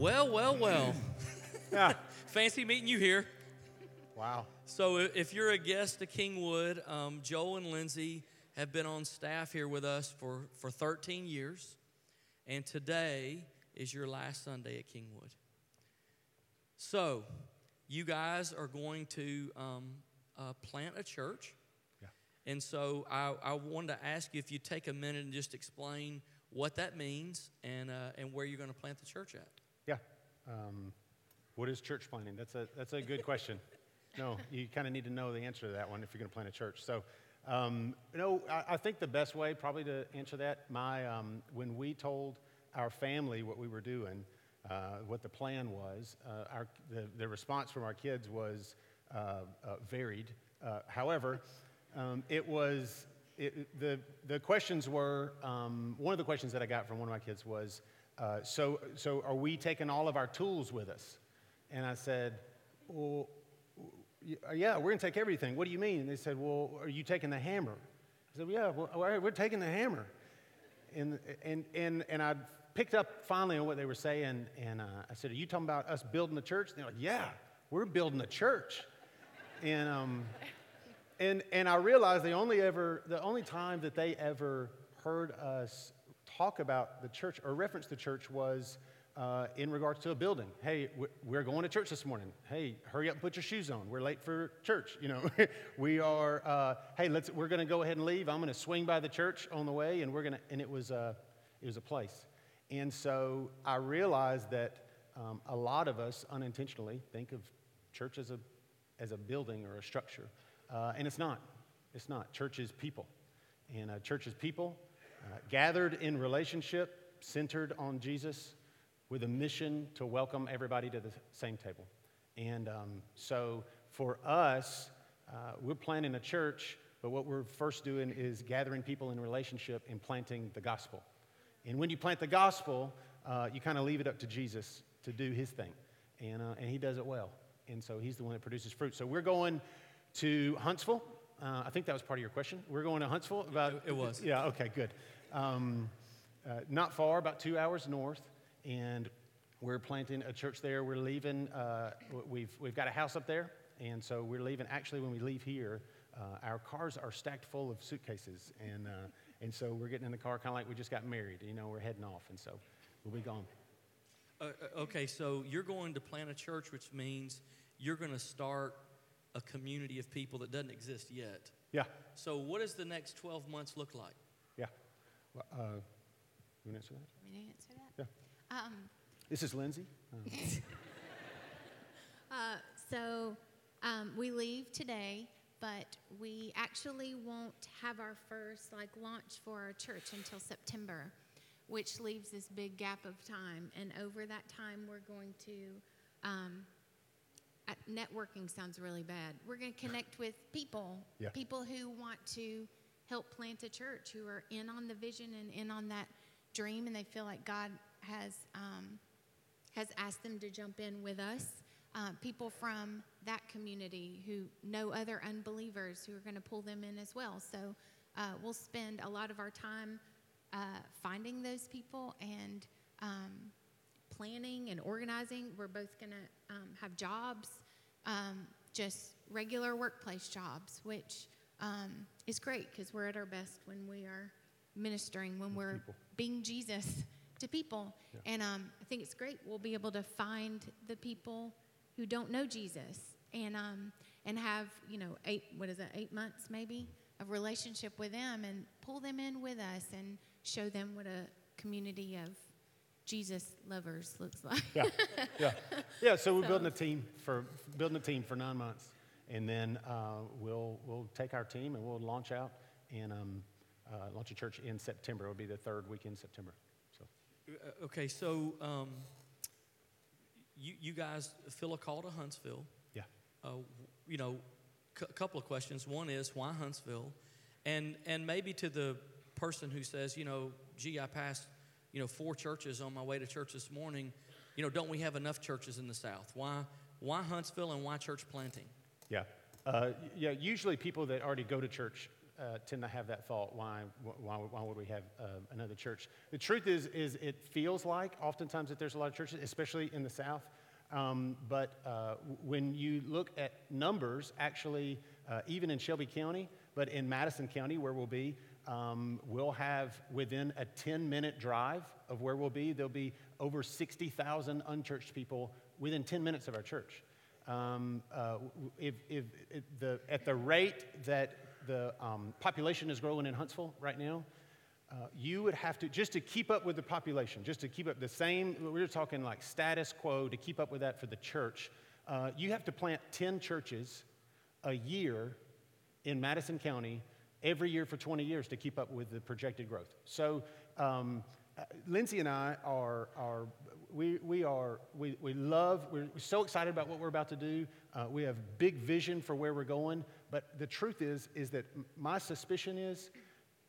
Well, well, well. Yeah. Fancy meeting you here. Wow. So, if you're a guest to Kingwood, um, Joel and Lindsay have been on staff here with us for, for 13 years, and today is your last Sunday at Kingwood. So, you guys are going to um, uh, plant a church. Yeah. And so, I, I wanted to ask you if you'd take a minute and just explain what that means and, uh, and where you're going to plant the church at. Um, what is church planting? That's a, that's a good question. No, you kind of need to know the answer to that one if you're going to plant a church. So, um, you know, I, I think the best way probably to answer that, my, um, when we told our family what we were doing, uh, what the plan was, uh, our, the, the response from our kids was uh, uh, varied. Uh, however, um, it was, it, the, the questions were, um, one of the questions that I got from one of my kids was, uh, so, so are we taking all of our tools with us? And I said, well, uh, yeah, we're going to take everything. What do you mean? And they said, well, are you taking the hammer? I said, yeah, well, we're taking the hammer. And, and, and, and I picked up finally on what they were saying, and uh, I said, are you talking about us building the church? And they're like, yeah, we're building a church. And, um, and, and I realized the only ever, the only time that they ever heard us talk about the church or reference the church was uh, in regards to a building. Hey, we- we're going to church this morning. Hey, hurry up and put your shoes on. We're late for church. You know, we are. Uh, hey, let's. We're going to go ahead and leave. I'm going to swing by the church on the way, and we're going to. And it was a, it was a place. And so I realized that um, a lot of us unintentionally think of church as a, as a building or a structure. Uh, and it's not. It's not. Church is people. And uh, church is people uh, gathered in relationship, centered on Jesus, with a mission to welcome everybody to the same table. And um, so for us, uh, we're planting a church, but what we're first doing is gathering people in relationship and planting the gospel. And when you plant the gospel, uh, you kind of leave it up to Jesus to do his thing. And, uh, and he does it well. And so he's the one that produces fruit. So we're going to Huntsville. Uh, I think that was part of your question. We're going to Huntsville about. It- was. Yeah, okay, good. Um, uh, not far, about two hours north. And we're planting a church there. We're leaving, uh, we've, we've got a house up there. And so we're leaving. Actually, when we leave here, uh, our cars are stacked full of suitcases. And, uh, and so we're getting in the car kind of like we just got married. You know, we're heading off. And so we'll be gone. Uh, okay, so you're going to plant a church, which means you're going to start a community of people that doesn't exist yet. Yeah, So, what does the next 12 months look like? yeah. Well, uh, you want to answer that? Want me to answer that? Um, This is Lindsay. Um, uh, so um, we leave today, but we actually won't have our first like launch for our church until September, which leaves this big gap of time. And over that time, we're going to. Networking sounds really bad. We're going to connect with people, Yeah. people who want to help plant a church, who are in on the vision and in on that dream, and they feel like God has um, has asked them to jump in with us. Uh, people from that community who know other unbelievers who are going to pull them in as well. So uh, we'll spend a lot of our time uh, finding those people and um, planning and organizing. We're both going to um, have jobs, um, just regular workplace jobs, which um, is great because we're at our best when we are ministering, when we're people. being Jesus to people. And um, I think it's great. We'll be able to find the people who don't know Jesus and um, and have you know eight what is it eight months maybe of relationship with them and pull them in with us and show them what a community of Jesus lovers looks like. yeah, yeah, yeah. So we're building a team for building a team for nine months, and then uh, we'll we'll take our team and we'll launch out and um, uh, launch a church in September. It'll be the third week in September. So Uh, Okay, so um, you, you guys feel a call to Huntsville. yeah, Uh, you know, a couple of questions. One is why Huntsville, and and maybe to the person who says, you know, gee, I passed, you know, four churches on my way to church this morning. You know, don't we have enough churches in the South? Why why Huntsville and why church planting? yeah, uh, yeah. Usually people that already go to church uh, tend to have that thought. Why, why, why would we have uh, another church? The truth is, is it feels like oftentimes that there's a lot of churches, especially in the South. Um, but uh, when you look at numbers, actually, uh, even in Shelby County, but in Madison County, where we'll be, um, we'll have within a 10 minute drive of where we'll be, there'll be over 60,000 unchurched people within 10 minutes of our church. Um, uh, if, if, if the, at the rate that the um, population is growing in Huntsville right now, uh, you would have to, just to keep up with the population, just to keep up the same, we are talking like status quo, to keep up with that for the church, uh, you have to plant 10 churches a year in Madison County every year for 20 years to keep up with the projected growth. So, um, Lindsay and I are, are we, we are, we, we love, we're so excited about what we're about to do. Uh, we have big vision for where we're going. But the truth is, is that my suspicion is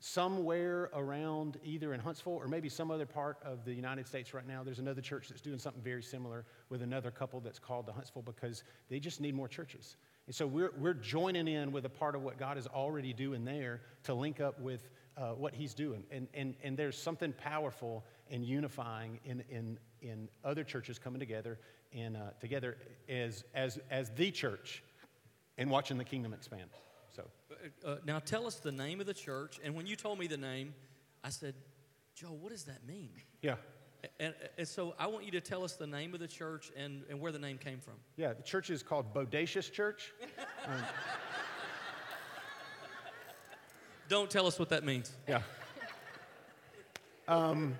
somewhere around either in Huntsville or maybe some other part of the United States right now, there's another church that's doing something very similar with another couple that's called the Huntsville because they just need more churches. And so we're, we're joining in with a part of what God is already doing there to link up with uh, what He's doing. And, and, and there's something powerful and unifying in, in, in other churches coming together and uh, together as, as, as the church and watching the kingdom expand. So uh, uh, now tell us the name of the church. And when you told me the name, I said, Joe, what does that mean? Yeah. And, and, so I want you to tell us the name of the church and, and where the name came from. Yeah, the church is called Bodacious Church. Um, Don't tell us what that means. Yeah. Um,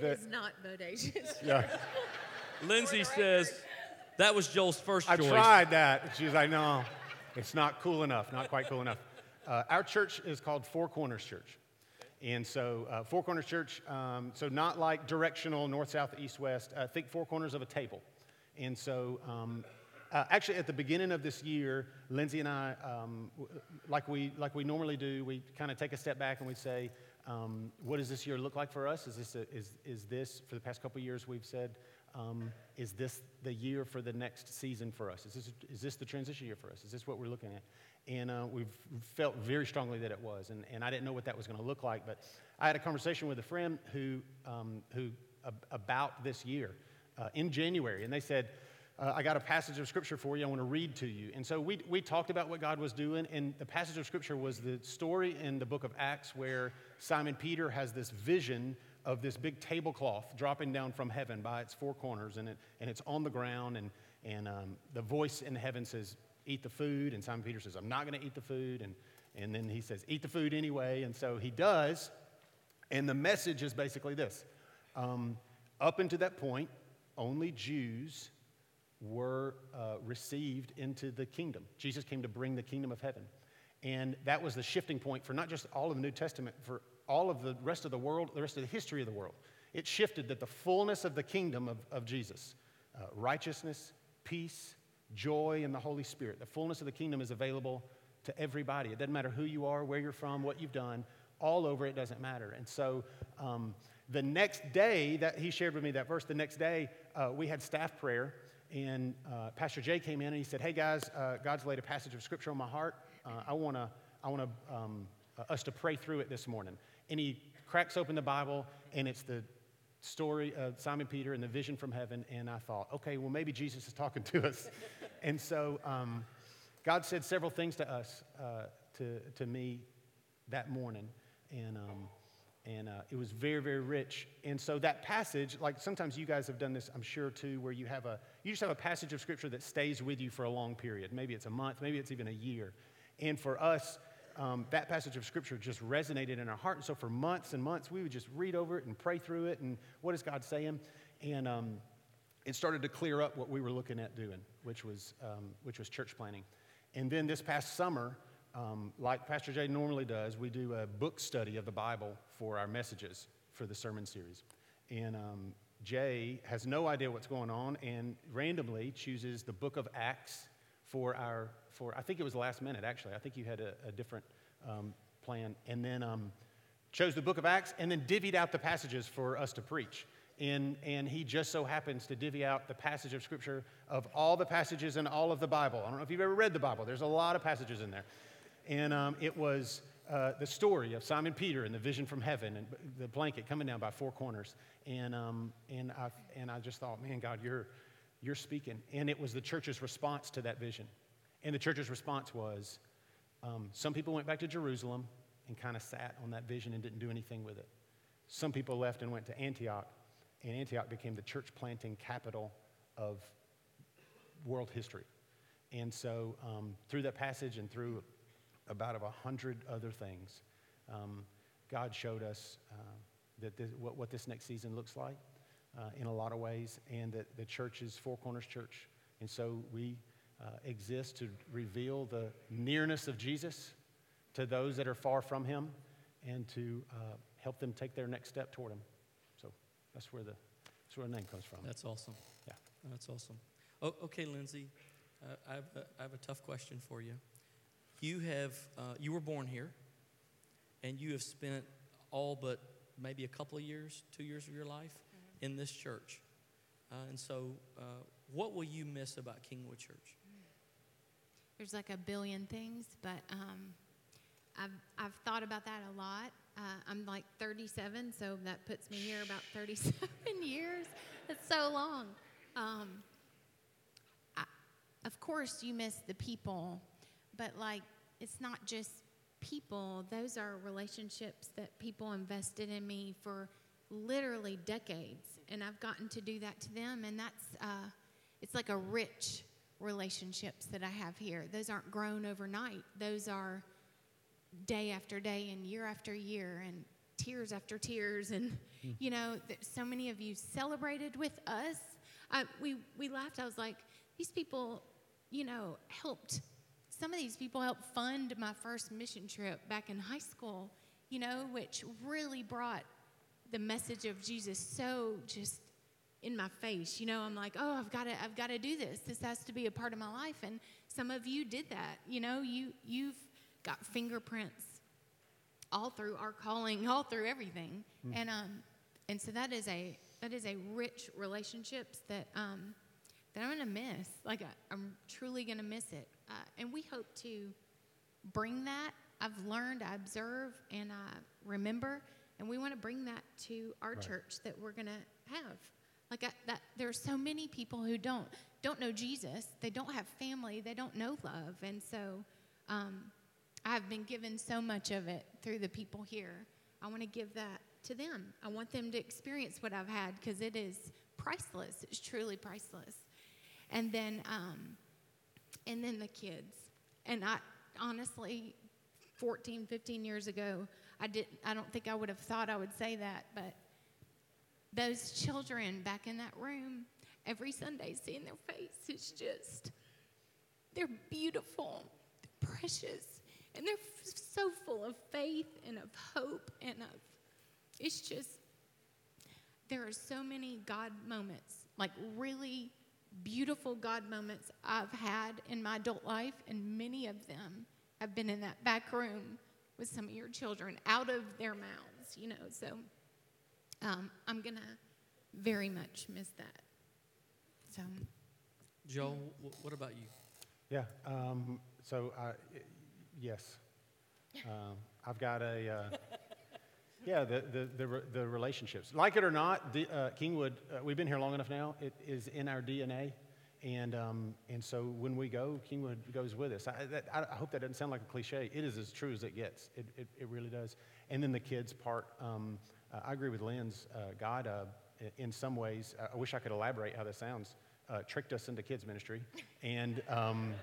the, it is not bodacious. Yeah. Lindsay says that was Joel's first I choice. I tried that. She's like, no, it's not cool enough, not quite cool enough. Uh, our church is called Four Corners Church. And so, uh, Four Corners Church, um, so not like directional north, south, east, west. Uh, think four corners of a table. And so, um, uh, actually, at the beginning of this year, Lindsay and I, um, like, we, like we normally do, we kind of take a step back and we say, um, what does this year look like for us? Is this, a, is, is this for the past couple years, we've said, um, is this the year for the next season for us? Is this, is this the transition year for us? Is this what we're looking at? And uh, we've felt very strongly that it was. And, and I didn't know what that was going to look like. But I had a conversation with a friend who, um, who about this year uh, in January. And they said, uh, I got a passage of scripture for you I want to read to you. And so we, we talked about what God was doing. And the passage of scripture was the story in the book of Acts where Simon Peter has this vision of this big tablecloth dropping down from heaven by its four corners, and, it, and it's on the ground, and, and um, the voice in heaven says, Eat the food. And Simon Peter says, I'm not going to eat the food. And, and then he says, Eat the food anyway. And so he does. And the message is basically this um, Up until that point, only Jews were uh, received into the kingdom. Jesus came to bring the kingdom of heaven. And that was the shifting point for not just all of the New Testament, for all of the rest of the world, the rest of the history of the world. It shifted that the fullness of the kingdom of, of Jesus, uh, righteousness, peace, joy and the Holy Spirit, the fullness of the kingdom is available to everybody. It doesn't matter who you are, where you're from, what you've done, all over it doesn't matter. And so um, the next day that he shared with me that verse, the next day uh, we had staff prayer. And uh, Pastor Jay came in and he said, Hey guys, uh, God's laid a passage of scripture on my heart. Uh, I want to I wanna, um, us to pray through it this morning and he cracks open the Bible, and it's the story of Simon Peter and the vision from heaven. And I thought, okay, well, maybe Jesus is talking to us. and so um, God said several things to us, uh, to, to me that morning. And, um, and uh, it was very, very rich. And so that passage, like sometimes you guys have done this, I'm sure too, where you have a, you just have a passage of scripture that stays with you for a long period. Maybe it's a month, maybe it's even a year. And for us, um, that passage of scripture just resonated in our heart. And so for months and months, we would just read over it and pray through it and what is God saying? And um, it started to clear up what we were looking at doing, which was, um, which was church planting. And then this past summer, um, like Pastor Jay normally does, we do a book study of the Bible for our messages for the sermon series. And um, Jay has no idea what's going on and randomly chooses the book of Acts for our, for, I think it was last minute actually. I think you had a, a different um, plan. And then um, chose the book of Acts and then divvied out the passages for us to preach. And, and he just so happens to divvy out the passage of Scripture of all the passages in all of the Bible. I don't know if you've ever read the Bible, there's a lot of passages in there. And um, it was uh, the story of Simon Peter and the vision from heaven and the blanket coming down by four corners. And, um, and, I, and I just thought, man, God, you're, you're speaking. And it was the church's response to that vision. And the church's response was um, some people went back to Jerusalem and kind of sat on that vision and didn't do anything with it. Some people left and went to Antioch, and Antioch became the church planting capital of world history. And so, um, through that passage and through about of a hundred other things, um, God showed us uh, that this, what, what, this next season looks like uh, in a lot of ways, and that the church is Four Corners Church. And so, we uh, exist to reveal the nearness of Jesus to those that are far from him and to uh, help them take their next step toward him. So that's where the, that's where the name comes from. That's awesome. Yeah. That's awesome. Oh, okay, Lindsay, uh, I, have a, I have a tough question for you. You have, uh, you were born here, and you have spent all but maybe a couple of years, two years of your life mm-hmm. in this church. Uh, and so, uh, what will you miss about Kingwood Church? There's like a billion things, but um, I've, I've thought about that a lot. Uh, I'm like 37, so that puts me here about 37 years. It's so long. Um, I, of course, you miss the people, but like, it's not just people, those are relationships that people invested in me for literally decades. And I've gotten to do that to them, and that's, uh, it's like a rich relationships that I have here. Those aren't grown overnight. Those are day after day and year after year and tears after tears and mm. you know so many of you celebrated with us I, we, we laughed i was like these people you know helped some of these people helped fund my first mission trip back in high school you know which really brought the message of jesus so just in my face you know i'm like oh i've got to i've got to do this this has to be a part of my life and some of you did that you know you you've got fingerprints all through our calling, all through everything. Mm. And um, and so that is a that is a rich relationships that um, that I'm gonna miss. Like I, am truly gonna miss it. Uh, and we hope to bring that. I've learned, I observe, and I remember, and we want to bring that to our right. church that we're gonna have. Like I, that, there are so many people who don't don't know Jesus. They don't have family. They don't know love, and so. Um, I've been given so much of it through the people here. I want to give that to them. I want them to experience what I've had because it is priceless. It's truly priceless. And then, um, and then the kids. And I honestly, 14, 15 years ago, I didn't. I don't think I would have thought I would say that, but those children back in that room every Sunday, seeing their face, it's just they're beautiful, they're precious and they're so full of faith and of hope and of, it's just, there are so many God moments, like really beautiful God moments I've had in my adult life, and many of them have been in that back room with some of your children out of their mouths, you know. So um, I'm going to very much miss that. So, Joe, what about you? Yeah. Um, so, uh, Yes. Um, I've got a, uh, yeah, the, the, the, the, relationships. Like it or not, the, uh, Kingwood, uh, we've been here long enough now, it is in our DNA. And, um, and so when we go, Kingwood goes with us. I, that, I, hope that doesn't sound like a cliche. It is as true as it gets. It, it, it really does. And then the kids part, um, uh, I agree with Lynn's. Uh, God, uh, in some ways, I wish I could elaborate how this sounds, tricked us into kids ministry. And, um,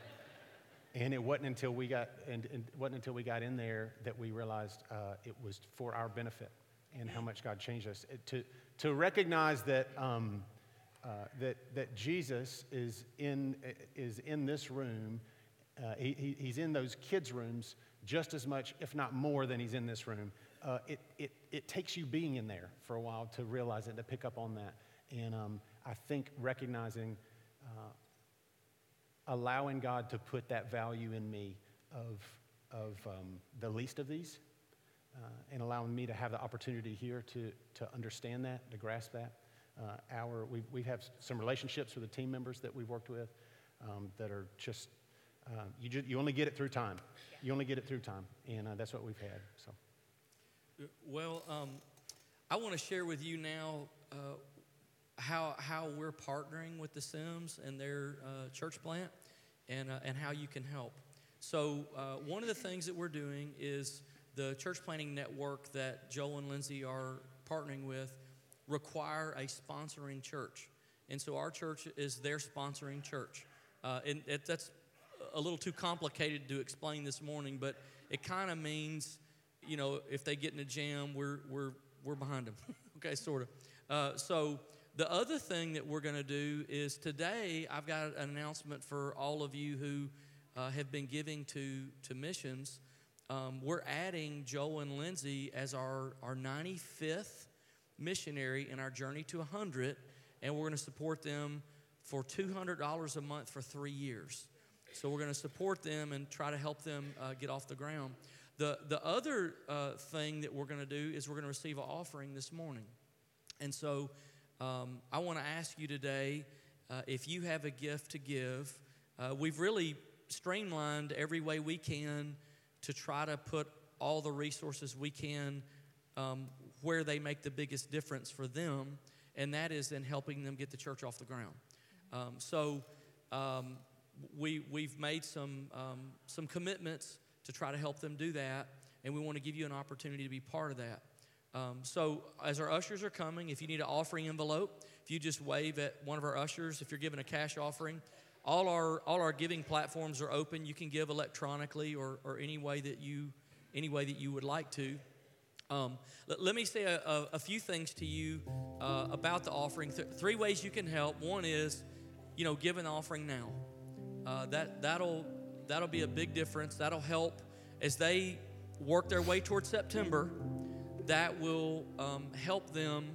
and it wasn't until we got and, and wasn't until we got in there that we realized uh, it was for our benefit and how much God changed us. It, to to recognize that um, uh, that that Jesus is in is in this room. Uh, he, he's in those kids' rooms just as much, if not more, than he's in this room. Uh, it, it, it takes you being in there for a while to realize it, to pick up on that. And um, I think recognizing uh, allowing God to put that value in me of, of um, the least of these uh, and allowing me to have the opportunity here to, to understand that, to grasp that. Uh, our, we we have some relationships with the team members that we've worked with um, that are just uh, you, just, you only get it through time. You only get it through time. And uh, that's what we've had. So. Well, um, I want to share with you now uh, how, how we're partnering with the Sims and their uh, church plant and, uh, and how you can help. So, uh, one of the things that we're doing is the church planting network that Joel and Lindsay are partnering with require a sponsoring church. And so, our church is their sponsoring church. Uh, and it, that's a little too complicated to explain this morning, but it kind of means, you know, if they get in a jam, we're, we're, we're behind them. okay, sort of. Uh, so the other thing that we're going to do is today I've got an announcement for all of you who uh, have been giving to, to missions. Um, we're adding Joel and Lindsay as our, our 95th missionary in our journey to 100, and we're going to support them for $200 a month for three years. So we're going to support them and try to help them uh, get off the ground. The, the other uh, thing that we're going to do is we're going to receive an offering this morning. And so um, I want to ask you today uh, if you have a gift to give. Uh, we've really streamlined every way we can to try to put all the resources we can um, where they make the biggest difference for them, and that is in helping them get the church off the ground. Um, so um, we, we've made some, um, some commitments to try to help them do that, and we want to give you an opportunity to be part of that. Um, so, as our ushers are coming, if you need an offering envelope, if you just wave at one of our ushers, if you're giving a cash offering, all our all our giving platforms are open. You can give electronically or, or any way that you any way that you would like to. Um, let, let, me say a, a, a, few things to you uh, about the offering. Th- three ways you can help. One is, you know, give an offering now. Uh, that that'll that'll be a big difference. That'll help as they work their way towards September that will um, help them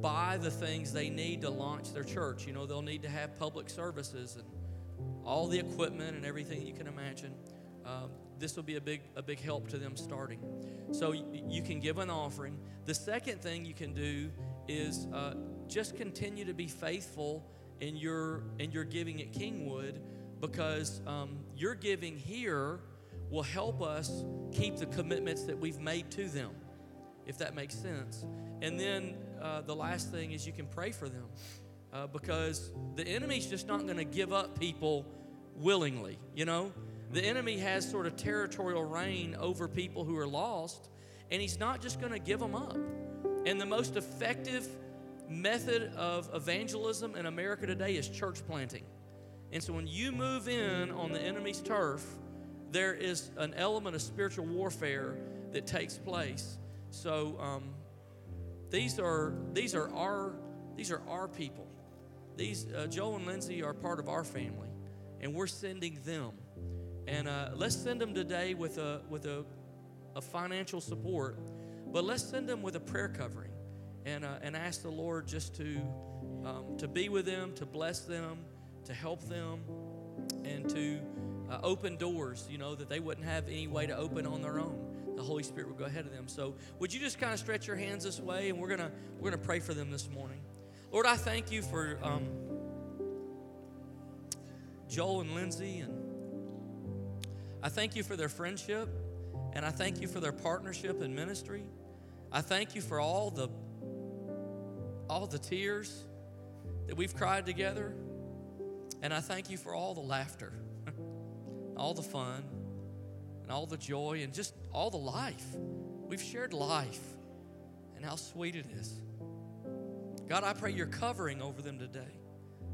buy the things they need to launch their church. You know, they'll need to have public services and all the equipment and everything you can imagine. Um, this will be a big a big help to them starting. So you can give an offering. The second thing you can do is uh, just continue to be faithful in your in your giving at Kingwood because um, your giving here will help us keep the commitments that we've made to them if that makes sense. And then uh, the last thing is you can pray for them uh, because the enemy's just not going to give up people willingly, you know? The enemy has sort of territorial reign over people who are lost, and he's not just going to give them up. And the most effective method of evangelism in America today is church planting. And so when you move in on the enemy's turf, there is an element of spiritual warfare that takes place. So um, these are these are our these are our people. These uh, Joe and Lindsay are part of our family, and we're sending them. And uh, let's send them today with a with a, a financial support, but let's send them with a prayer covering, and uh, and ask the Lord just to um, to be with them, to bless them, to help them, and to uh, open doors. You know that they wouldn't have any way to open on their own the Holy Spirit will go ahead of them. So, would you just kind of stretch your hands this way, and we're gonna we're gonna pray for them this morning. Lord, I thank you for um, Joel and Lindsay, and I thank you for their friendship, and I thank you for their partnership in ministry. I thank you for all the all the tears that we've cried together, and I thank you for all the laughter, all the fun and all the joy and just all the life. We've shared life and how sweet it is. God, I pray you're covering over them today.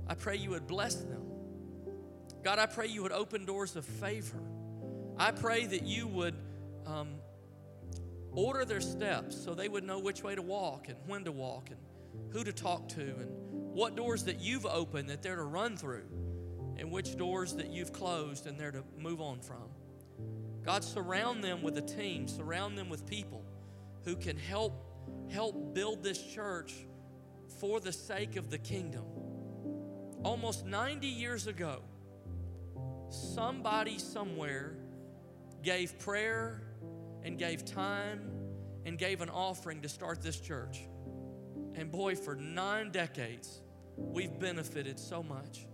I pray you would bless them. God, I pray you would open doors of favor. I pray that you would um, order their steps so they would know which way to walk and when to walk and who to talk to and what doors that you've opened that they're to run through and which doors that you've closed and they're to move on from. God, surround them with a team, surround them with people who can help help build this church for the sake of the kingdom. Almost 90 years ago, somebody somewhere gave prayer and gave time and gave an offering to start this church. And boy, for nine decades, we've benefited so much.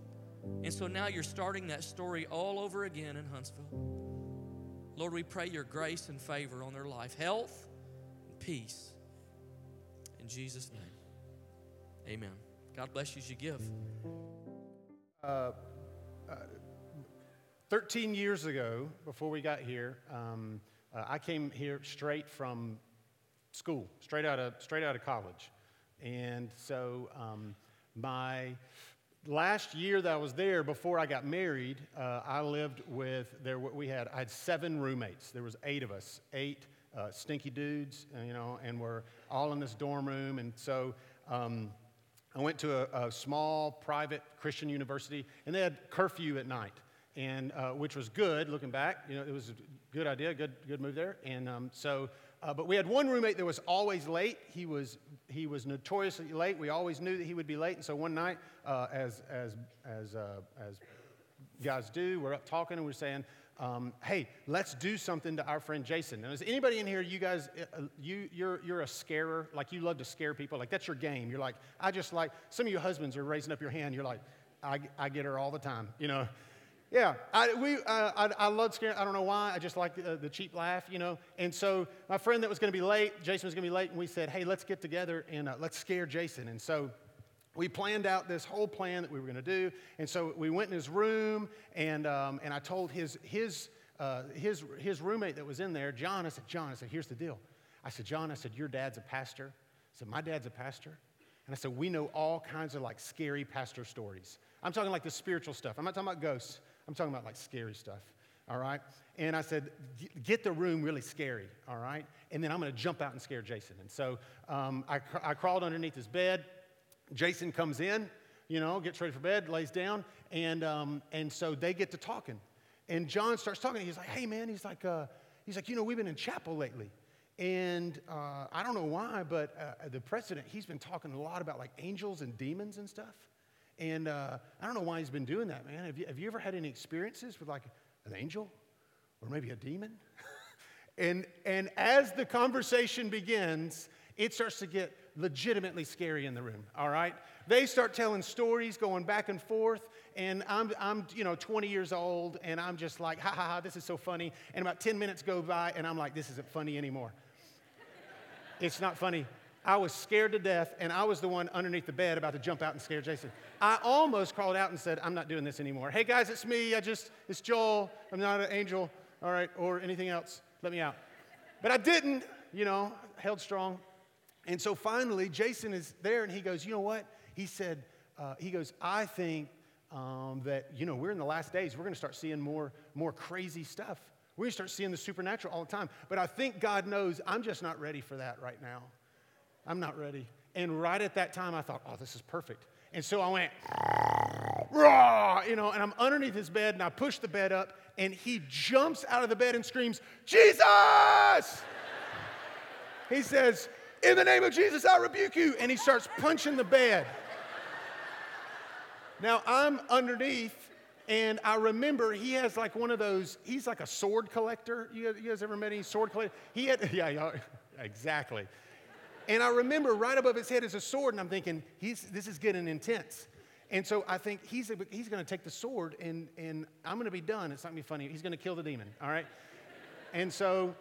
And so now you're starting that story all over again in Huntsville. Lord, we pray your grace and favor on their life, health and peace. In Jesus' name, amen. God bless you as you give. Uh, uh, 13 years ago, before we got here, um, uh, I came here straight from school, straight out of, straight out of college. And so um, my last year that I was there, before I got married, uh, I lived with, there we had, I had seven roommates. There was eight of us, eight uh, stinky dudes, uh, you know, and we're all in this dorm room. And so um, I went to a, a, small private Christian university, and they had curfew at night, and uh, which was good. Looking back, you know, it was a good idea, good good move there. And um, so, uh, but we had one roommate that was always late. He was he was notoriously late. We always knew that he would be late. And so one night, uh, as as as uh, as guys do, we're up talking and we're saying, um, hey, let's do something to our friend Jason. Now, is anybody in here, you guys, uh, you, you're, you're a scarer? Like you love to scare people? Like that's your game. You're like, I just like, some of you husbands are raising up your hand. You're like, I, I get her all the time, you know? Yeah, I, we, uh, I, I love scaring. I don't know why. I just like the, the cheap laugh, you know. And so my friend that was going to be late, Jason was going to be late, and we said, hey, let's get together and uh, let's scare Jason. And so we planned out this whole plan that we were going to do. And so we went in his room, and, um, and I told his, his, uh, his, his roommate that was in there, John, I said, John, I said, here's the deal. I said, John, I said, your dad's a pastor. I said, my dad's a pastor. And I said, we know all kinds of like scary pastor stories. I'm talking like the spiritual stuff. I'm not talking about ghosts. I'm talking about like scary stuff. All right? And I said, get the room really scary. All right? And then I'm to jump out and scare Jason. And so um, I, I crawled underneath his bed. Jason comes in, you know, gets ready for bed, lays down, and, um, and so they get to talking. And John starts talking. He's like, hey, man, he's like, uh, he's like, you know, we've been in chapel lately. And uh, I don't know why, but uh, the president, he's been talking a lot about like angels and demons and stuff. And uh, I don't know why he's been doing that, man. Have you, have you ever had any experiences with like an angel or maybe a demon? and, and as the conversation begins, it starts to get legitimately scary in the room, all right? They start telling stories, going back and forth, and I'm, I'm, you know, 20 years old, and I'm just like, ha ha ha, this is so funny. And about 10 minutes go by, and I'm like, this isn't funny anymore. it's not funny. I was scared to death, and I was the one underneath the bed about to jump out and scare Jason. I almost crawled out and said, I'm not doing this anymore. Hey guys, it's me. I just, it's Joel. I'm not an angel, all right, or anything else. Let me out. But I didn't, you know, held strong. And so finally, Jason is there and he goes, You know what? He said, uh, He goes, I think um, that, you know, we're in the last days. We're going to start seeing more, more crazy stuff. We're going to start seeing the supernatural all the time. But I think God knows I'm just not ready for that right now. I'm not ready. And right at that time, I thought, Oh, this is perfect. And so I went, Rah! you know, and I'm underneath his bed and I push the bed up and he jumps out of the bed and screams, Jesus! he says, in the name of Jesus, I rebuke you. And he starts punching the bed. Now I'm underneath, and I remember he has like one of those, he's like a sword collector. You guys, you guys ever met any sword collector? He had, yeah, yeah, exactly. And I remember right above his head is a sword, and I'm thinking, he's, this is getting intense. And so I think he's, he's going to take the sword, and, and I'm going to be done. It's not going to be funny. He's going to kill the demon, all right? and so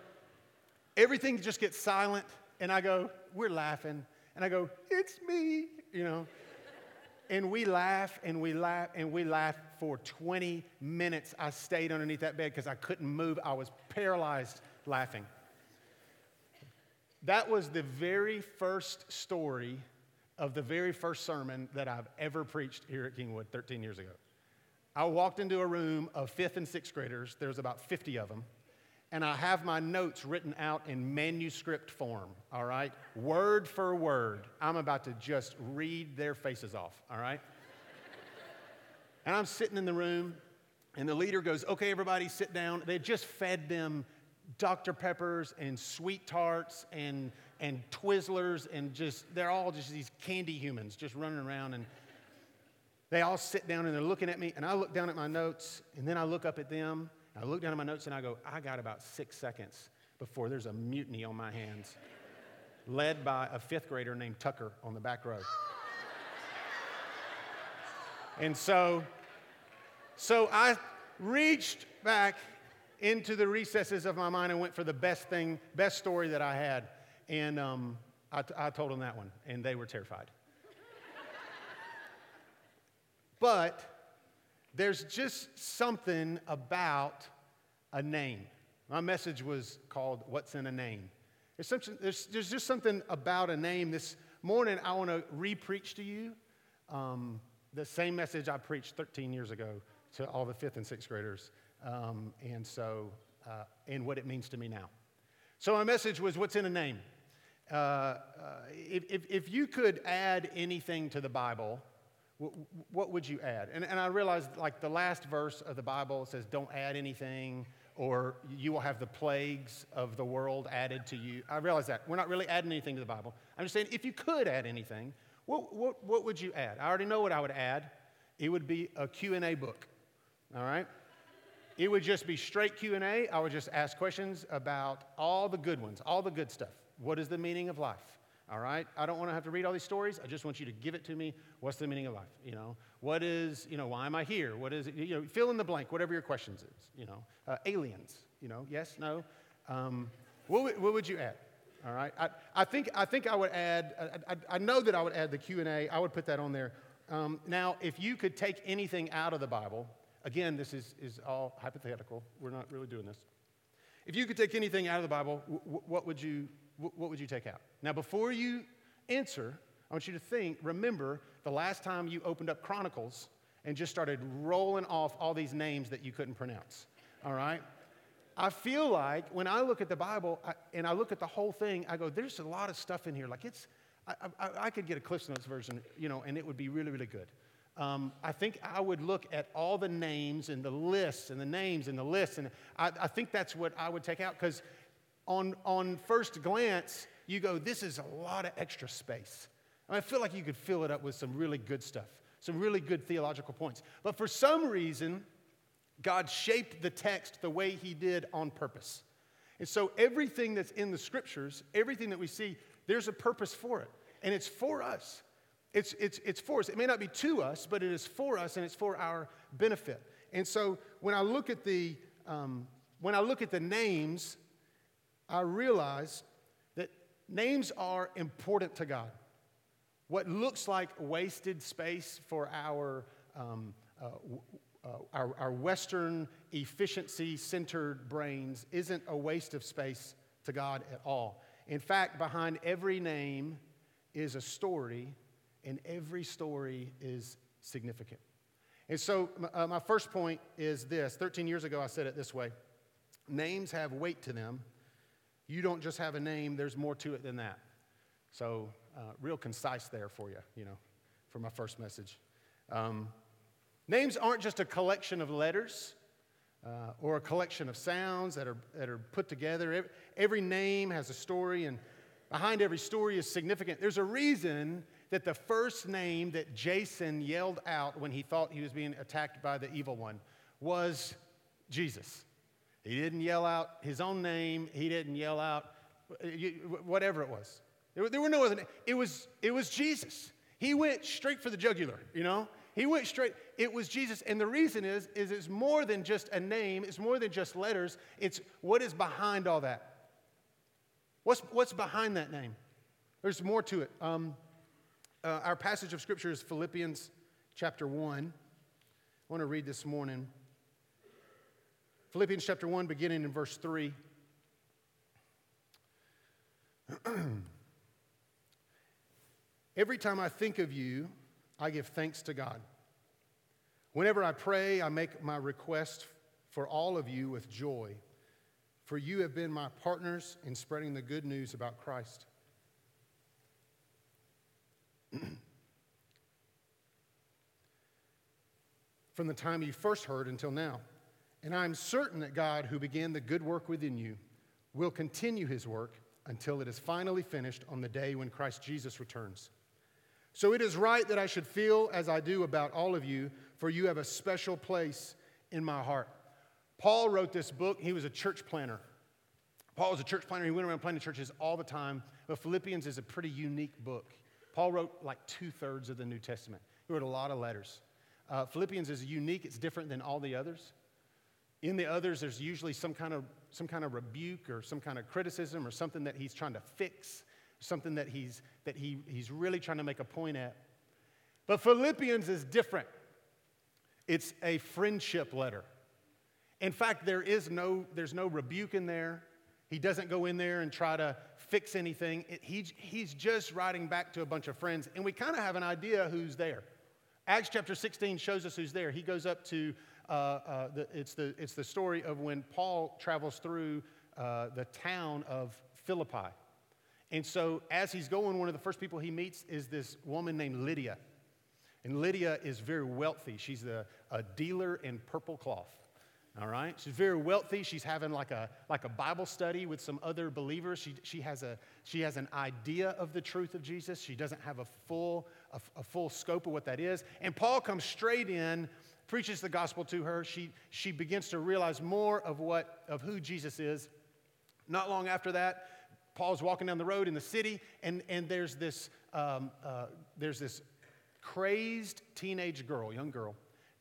everything just gets silent. And I go, we're laughing. And I go, it's me, you know. and we laugh and we laugh and we laugh for 20 minutes. I stayed underneath that bed because I couldn't move. I was paralyzed laughing. That was the very first story of the very first sermon that I've ever preached here at Kingwood 13 years ago. I walked into a room of fifth and sixth graders, there's about 50 of them and I have my notes written out in manuscript form, all right? Word for word. I'm about to just read their faces off, all right? and I'm sitting in the room, and the leader goes, Okay, everybody, sit down. They just fed them Dr. Peppers and sweet tarts and, and Twizzlers, and just, they're all just these candy humans just running around. And they all sit down and they're looking at me, and I look down at my notes, and then I look up at them I look down at my notes and I go, I got about six seconds before there's a mutiny on my hands, led by a fifth grader named Tucker on the back row. and so So I reached back into the recesses of my mind and went for the best thing, best story that I had. And um, I, t- I told them that one, and they were terrified. but there's just something about a name. My message was called What's in a Name. There's, there's, there's just something about a name. This morning, I want to re preach to you um, the same message I preached 13 years ago to all the fifth and sixth graders, um, and so, uh, and what it means to me now. So, my message was What's in a Name? Uh, uh, if, if, if you could add anything to the Bible, what would you add? And, and I realized, like, the last verse of the Bible says, Don't add anything or you will have the plagues of the world added to you. I realize that. We're not really adding anything to the Bible. I'm just saying, if you could add anything, what, what, what would you add? I already know what I would add. It would be a Q&A book, all right? It would just be straight Q&A. I would just ask questions about all the good ones, all the good stuff. What is the meaning of life? All right? I don't want to have to read all these stories. I just want you to give it to me. What's the meaning of life? You know, what is, you know, why am I here? What is it? You know, fill in the blank, whatever your questions is. You know, uh, aliens, you know, yes, no. Um, what, what would you add? All right. I, I, think, I think I would add, I, I, I know that I would add the Q&A. I would put that on there. Um, now, if you could take anything out of the Bible, again, this is, is all hypothetical. We're not really doing this. If you could take anything out of the Bible, w- what would you what would you take out? Now, before you answer, I want you to think, remember the last time you opened up Chronicles and just started rolling off all these names that you couldn't pronounce. All right? I feel like when I look at the Bible I, and I look at the whole thing, I go, there's a lot of stuff in here. Like it's, I, I, I could get a Cliff Notes version, you know, and it would be really, really good. Um, I think I would look at all the names and the lists and the names and the lists, and I, I think that's what I would take out because on, on first glance, you go, this is a lot of extra space. I, feel like you could fill it up with some really good stuff, some really good theological points. But for some reason, God shaped the text the way He did on purpose. And so everything that's in the scriptures, everything that we see, there's a purpose for it. And it's for us. It's, it's, it's for us. It may not be to us, but it is for us and it's for our benefit. And so when I look at the, um, when I look at the names I realize that names are important to God. What looks like wasted space for our, um, uh, uh, our, our Western efficiency centered brains isn't a waste of space to God at all. In fact, behind every name is a story, and every story is significant. And so, uh, my first point is this 13 years ago, I said it this way names have weight to them you don't just have a name, there's more to it than that. So, uh, real concise there for you, you know, for my first message. Um, names aren't just a collection of letters uh, or a collection of sounds that are, that are put together. Every, every name has a story, and behind every story is significant. There's a reason that the first name that Jason yelled out when he thought he was being attacked by the evil one was Jesus. He didn't yell out his own name. He didn't yell out whatever it was. There were no other names. It was, it was Jesus. He went straight for the jugular, you know? He went straight. It was Jesus. And the reason is, is it's more than just a name. It's more than just letters. It's what is behind all that. What's, what's behind that name? There's more to it. Um, uh, our passage of Scripture is Philippians chapter 1. I want to read this morning. Philippians chapter 1, beginning in verse 3. Every time I think of you, I give thanks to God. Whenever I pray, I make my request for all of you with joy, for you have been my partners in spreading the good news about Christ. From the time you first heard until now. And I'm certain that God, who began the good work within you, will continue his work until it is finally finished on the day when Christ Jesus returns. So it is right that I should feel as I do about all of you, for you have a special place in my heart. Paul wrote this book. He was a church planner. Paul was a church planner. He went around planting churches all the time. But Philippians is a pretty unique book. Paul wrote like two thirds of the New Testament. He wrote a lot of letters. Uh, Philippians is unique, it's different than all the others. In the others, there's usually some kind, of, some kind of rebuke or some kind of criticism or something that he's trying to fix, something that he's, that he, he's really trying to make a point at. But Philippians is different. It's a friendship letter. In fact, there is no, there's no rebuke in there. He doesn't go in there and try to fix anything. It, he, he's just writing back to a bunch of friends, and we kind of have an idea who's there. Acts chapter 16 shows us who's there. He goes up to, uh, uh, the, it's, the, it's the story of when Paul travels through uh, the town of Philippi. And so, as he's going, one of the first people he meets is this woman named Lydia. And Lydia is very wealthy. She's a, a dealer in purple cloth. All right? She's very wealthy. She's having like a, like a Bible study with some other believers. She, she, has a, she has an idea of the truth of Jesus. She doesn't have a full, a, a full scope of what that is. And Paul comes straight in, preaches the gospel to her. She, she begins to realize more of, what, of who Jesus is. Not long after that, Paul's walking down the road in the city, and, and there's, this, um, uh, there's this crazed teenage girl, young girl,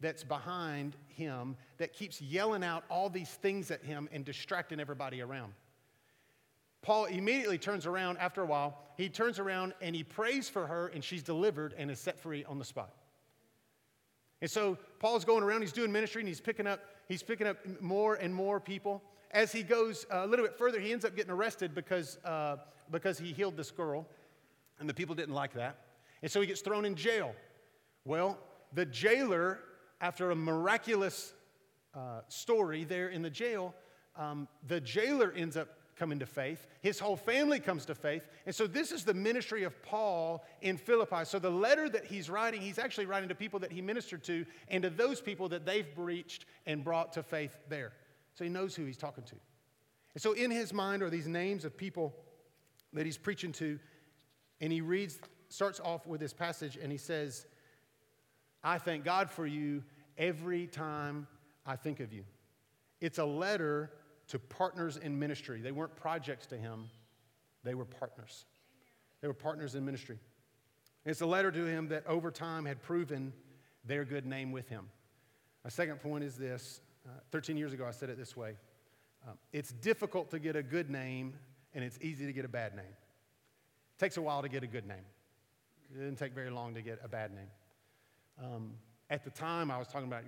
that's behind him that keeps yelling out all these things at him and distracting everybody around. Paul immediately turns around after a while. He turns around and he prays for her, and she's delivered and is set free on the spot. And so Paul's going around, he's doing ministry, and he's picking up, he's picking up more and more people. As he goes a little bit further, he ends up getting arrested because, uh, because he healed this girl, and the people didn't like that. And so he gets thrown in jail. Well, the jailer after a miraculous uh, story there in the jail, um, the jailer ends up coming to faith. His whole family comes to faith. And so, this is the ministry of Paul in Philippi. So, the letter that he's writing, he's actually writing to people that he ministered to and to those people that they've reached and brought to faith there. So, he knows who he's talking to. And so, in his mind are these names of people that he's preaching to. And he reads, starts off with this passage, and he says, I thank God for you every time I think of you. It's a letter to partners in ministry. They weren't projects to him, they were partners. They were partners in ministry. It's a letter to him that over time had proven their good name with him. A second point is this uh, 13 years ago, I said it this way uh, It's difficult to get a good name, and it's easy to get a bad name. It takes a while to get a good name, it didn't take very long to get a bad name. Um, at the time, I was talking about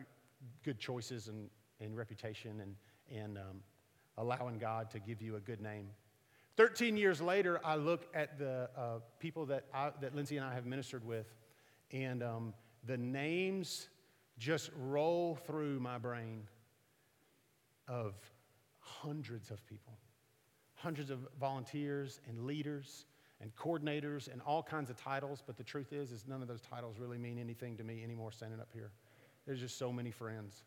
good choices and, and reputation and, and um, allowing God to give you a good name. 13 years later, I look at the uh, people that, I, that Lindsay and I have ministered with, and um, the names just roll through my brain of hundreds of people, hundreds of volunteers and leaders and coordinators and all kinds of titles, but the truth is, is none of those titles really mean anything to me anymore standing up here. There's just so many friends.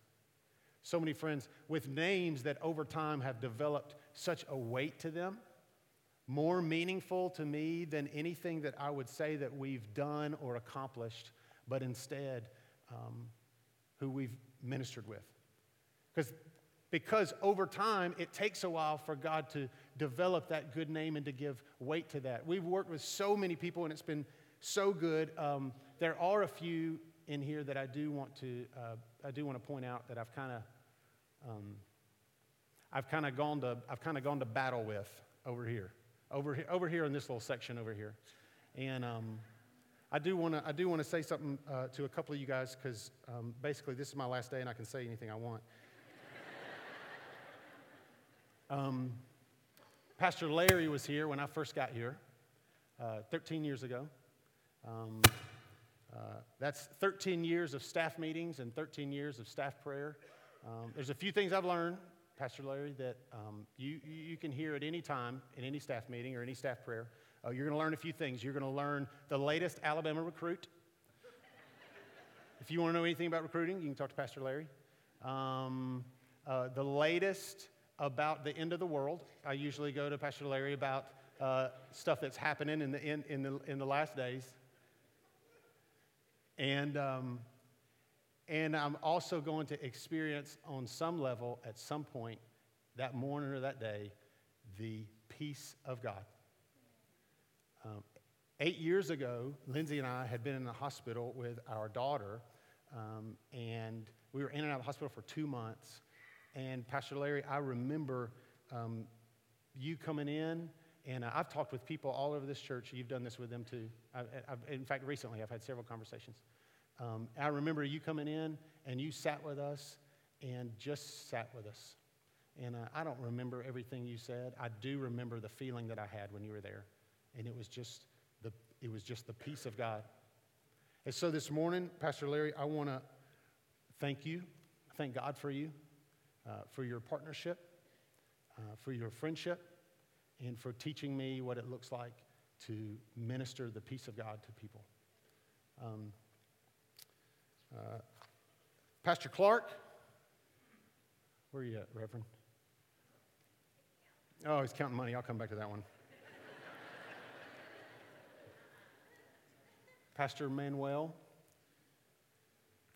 So many friends with names that over time have developed such a weight to them, more meaningful to me than anything that I would say that we've done or accomplished, but instead um, who we've ministered with. Because because over time it takes a while for God to develop that good name and to give weight to that. We've worked with so many people and it's been so good. Um, there are a few in here that I do want to uh, I do want to point out that I've kind of um, I've kind of gone to I've kind of gone to battle with over here over here over here in this little section over here, and. Um, I do want to I do want to say something uh, to a couple of you guys because um, basically this is my last day and I can say anything I want. Um, Pastor Larry was here when I first got here, uh, 13 years ago. Um, uh, that's 13 years of staff meetings and 13 years of staff prayer. Um, there's a few things I've learned, Pastor Larry, that um, you, you can hear at any time in any staff meeting or any staff prayer. Uh, you're going to learn a few things. You're going to learn the latest Alabama recruit. if you want to know anything about recruiting, you can talk to Pastor Larry. Um, uh, the latest about the end of the world. I usually go to Pastor Larry about uh, stuff that's happening in the, in, in, the, in the last days. And, um, and I'm also going to experience on some level at some point that morning or that day the peace of God. Um, eight years ago, Lindsay and I had been in the hospital with our daughter Um, and we were in and out of the hospital for two months. And Pastor Larry, I remember um, you coming in, and uh, I've talked with people all over this church. You've done this with them too. I've, I've, in fact, recently I've had several conversations. Um, I remember you coming in, and you sat with us and just sat with us. And uh, I don't remember everything you said. I do remember the feeling that I had when you were there. And it was just the, it was just the peace of God. And so this morning, Pastor Larry, I want to thank you. Thank God for you, uh, for your partnership, uh, for your friendship, and for teaching me what it looks like to minister the peace of God to people. Um, uh, Pastor Clark, where are you at, Reverend? Oh, he's counting money. I'll come back to that one. Pastor Manuel.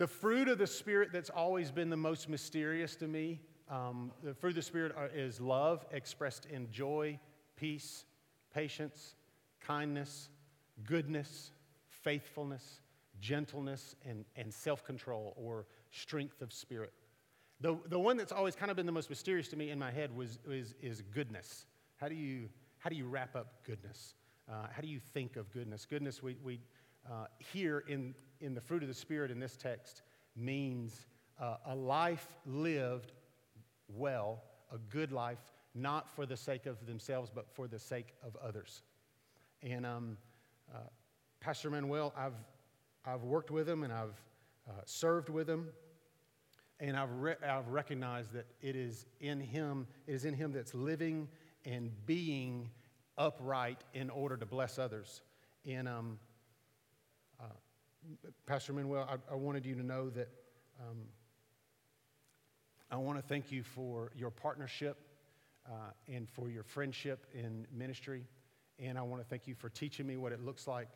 The fruit of the Spirit that's always been the most mysterious to me, um, the fruit of the Spirit is love expressed in joy, peace, patience, kindness, goodness, faithfulness, gentleness, and, and self control or strength of spirit. The, the one that's always kind of been the most mysterious to me in my head was, was is goodness. How do you, how do you wrap up goodness? Uh, how do you think of goodness? Goodness, we, we uh, here in, in the fruit of the Spirit in this text, means uh, a life lived well, a good life, not for the sake of themselves, but for the sake of others. And um, uh, Pastor Manuel, I've, I've worked with him and I've uh, served with him. And I've, re- I've recognized that it is in him, it is in him that's living and being upright in order to bless others. And um, Pastor Manuel, I, I, wanted you to know that um, I want to thank you for your partnership uh, and for your friendship in ministry. And I want to thank you for teaching me what it looks like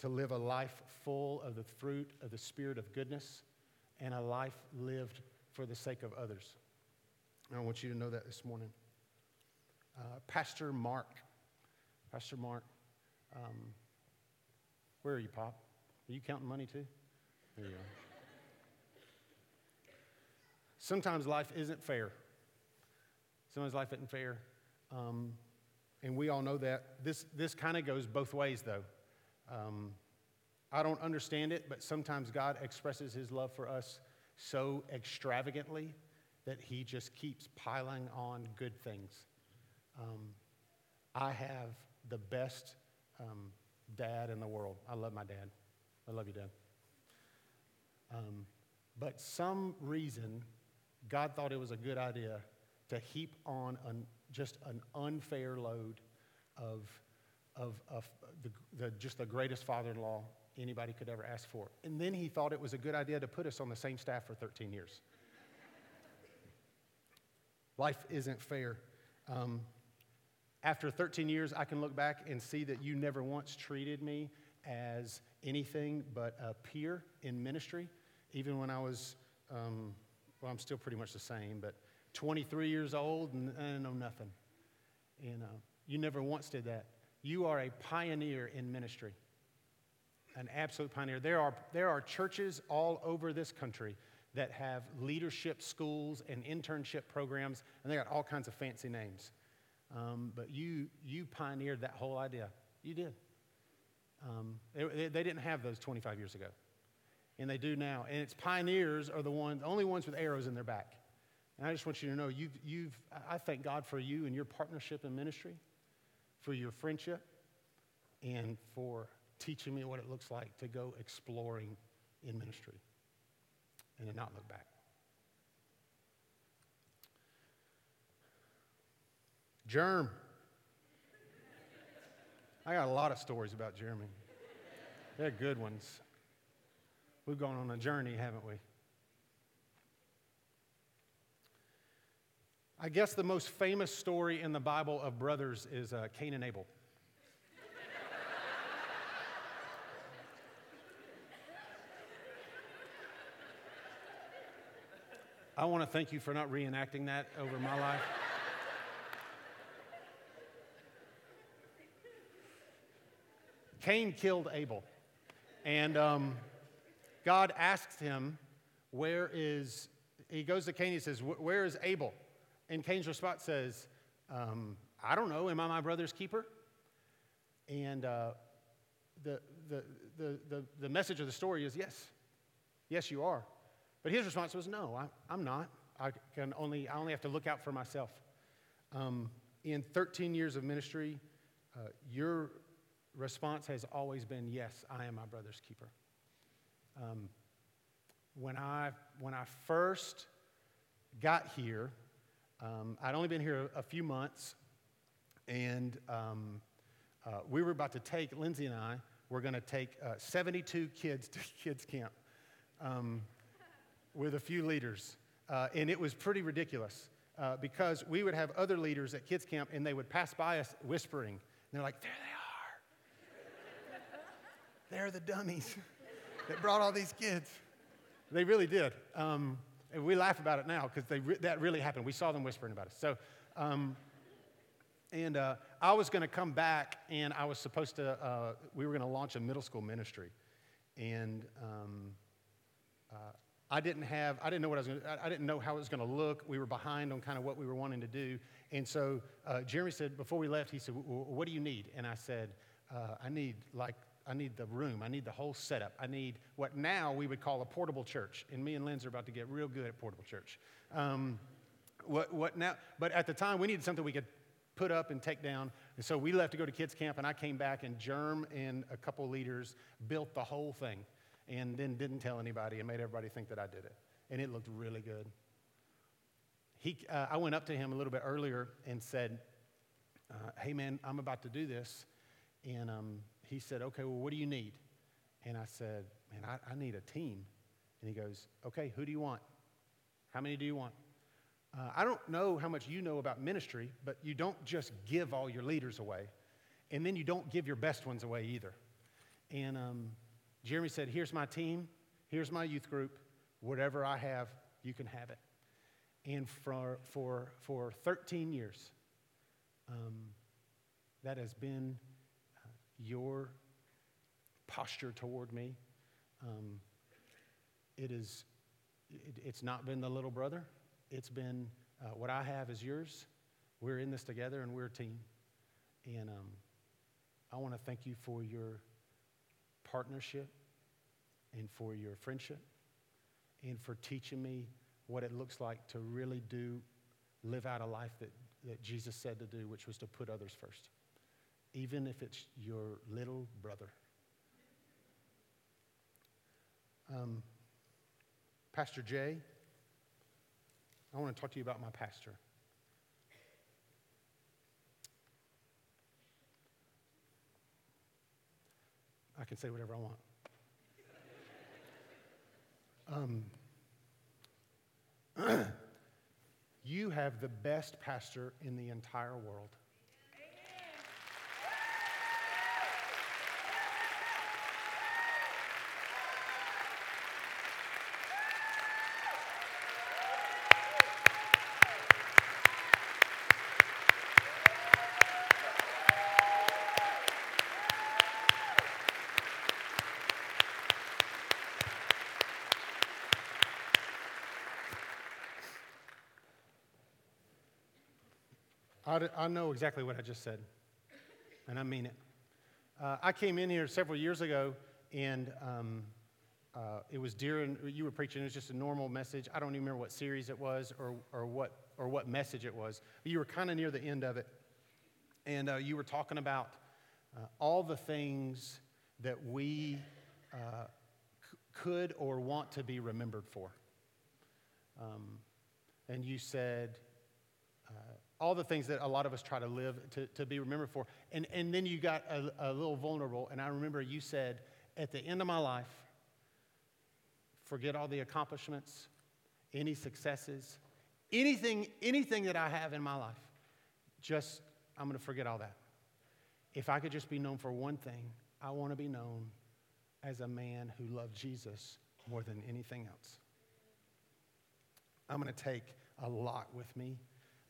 to live a life full of the fruit of the Spirit of goodness and a life lived for the sake of others. And I want you to know that this morning. Uh, Pastor Mark, Pastor Mark, um, where are you, Pop? Are you counting money too? There you are. Sometimes life isn't fair. Sometimes life isn't fair. Um, and we all know that. This, this kind of goes both ways, though. Um, I don't understand it, but sometimes God expresses his love for us so extravagantly that he just keeps piling on good things. Um, I have the best um, dad in the world. I love my dad. I love you, Dad. Um, but some reason, God thought it was a good idea to heap on an, just an unfair load of, of, of the, the, just the greatest father in law anybody could ever ask for. And then he thought it was a good idea to put us on the same staff for 13 years. Life isn't fair. Um, after 13 years, I can look back and see that you never once treated me as anything but a peer in ministry. Even when I was, um, well, I'm still pretty much the same, but 23 years old and I know nothing. You know, you never once did that. You are a pioneer in ministry, an absolute pioneer. There are, there are churches all over this country that have leadership schools and internship programs, and they got all kinds of fancy names. Um, but you, you pioneered that whole idea. You did. Um, they, they, didn't have those 25 years ago, and they do now. And its pioneers are the ones, only ones with arrows in their back. And I just want you to know, you've, you've, I thank God for you and your partnership in ministry, for your friendship, and for teaching me what it looks like to go exploring in ministry and to not look back. Germ. I got a lot of stories about Jeremy. They're good ones. We've gone on a journey, haven't we? I guess the most famous story in the Bible of brothers is uh, Cain and Abel. I want to thank you for not reenacting that over my life. Cain killed Abel. And um, God asks him, Where is, he goes to Cain, he says, Where is Abel? And Cain's response says, um, I don't know, am I my brother's keeper? And uh, the, the, the, the, the message of the story is yes, yes, you are. But his response was, No, I, I'm not. I, can only, I only have to look out for myself. Um, in 13 years of ministry, uh, your response has always been, Yes, I am my brother's keeper. Um, when, I, when I first got here, um, I'd only been here a, few months, and um, uh, we were about to take, Lindsay and I, we're going to take uh, 72 kids to kids' camp um, with a few leaders. Uh, and it was pretty ridiculous uh, because we would have other leaders at kids' camp and they would pass by us whispering. And they're like, there they. They're the dummies that brought all these kids. They really did. Um, and we laugh about it now because re- that really happened. We saw them whispering about it. So, um, and uh, I was going to come back and I was supposed to, uh, we were going to launch a middle school ministry. And um, uh, I didn't have, I didn't know what I was going to, I didn't know how it was going to look. We were behind on kind of what we were wanting to do. And so uh, Jeremy said, before we left, he said, what do you need? And I said, uh, I need like, I need the room. I need the whole setup. I need what now we would call a portable church. And me and Linz are about to get real good at portable church. Um, what, what now? But at the time, we needed something we could put up and take down. And so we left to go to kids camp, and I came back, and Germ and a couple leaders built the whole thing and then didn't tell anybody and made everybody think that I did it. And it looked really good. He, uh, I went up to him a little bit earlier and said, uh, Hey, man, I'm about to do this. And um, he said, Okay, well, what do you need? And I said, Man, I, I need a team. And he goes, Okay, who do you want? How many do you want? Uh, I don't know how much you know about ministry, but you don't just give all your leaders away. And then you don't give your best ones away either. And um, Jeremy said, Here's my team, here's my youth group, whatever I have, you can have it. And for, for, for 13 years, um, that has been your posture toward me. Um, it is, it, it's not been the little brother. It's been uh, what I have is yours. We're in this together and we're a team. And um, I want to thank you for your partnership and for your friendship and for teaching me what it looks like to really do, live out a life that, that Jesus said to do, which was to put others first, even if it's your little brother. Um, Pastor Jay, I want to talk to you about my pastor. I can say whatever I want. Um, you have the best pastor in the entire world. I, I know exactly what I just said, and I mean it. Uh, I came in here several years ago, and um, uh, it was during you were preaching. It was just a normal message. I don't even remember what series it was or, or what or what message it was. But you were kind of near the end of it, and uh, you were talking about uh, all the things that we uh, c- could or want to be remembered for. Um, and you said all the things that a lot of us try to live to, to be remembered for. And, and then you got a, a little vulnerable. And I remember you said, at the end of my life, forget all the accomplishments, any successes, anything, anything that I have in my life. Just, I'm going to forget all that. If I could just be known for one thing, I want to be known as a man who loved Jesus more than anything else. I'm going to take a lot with me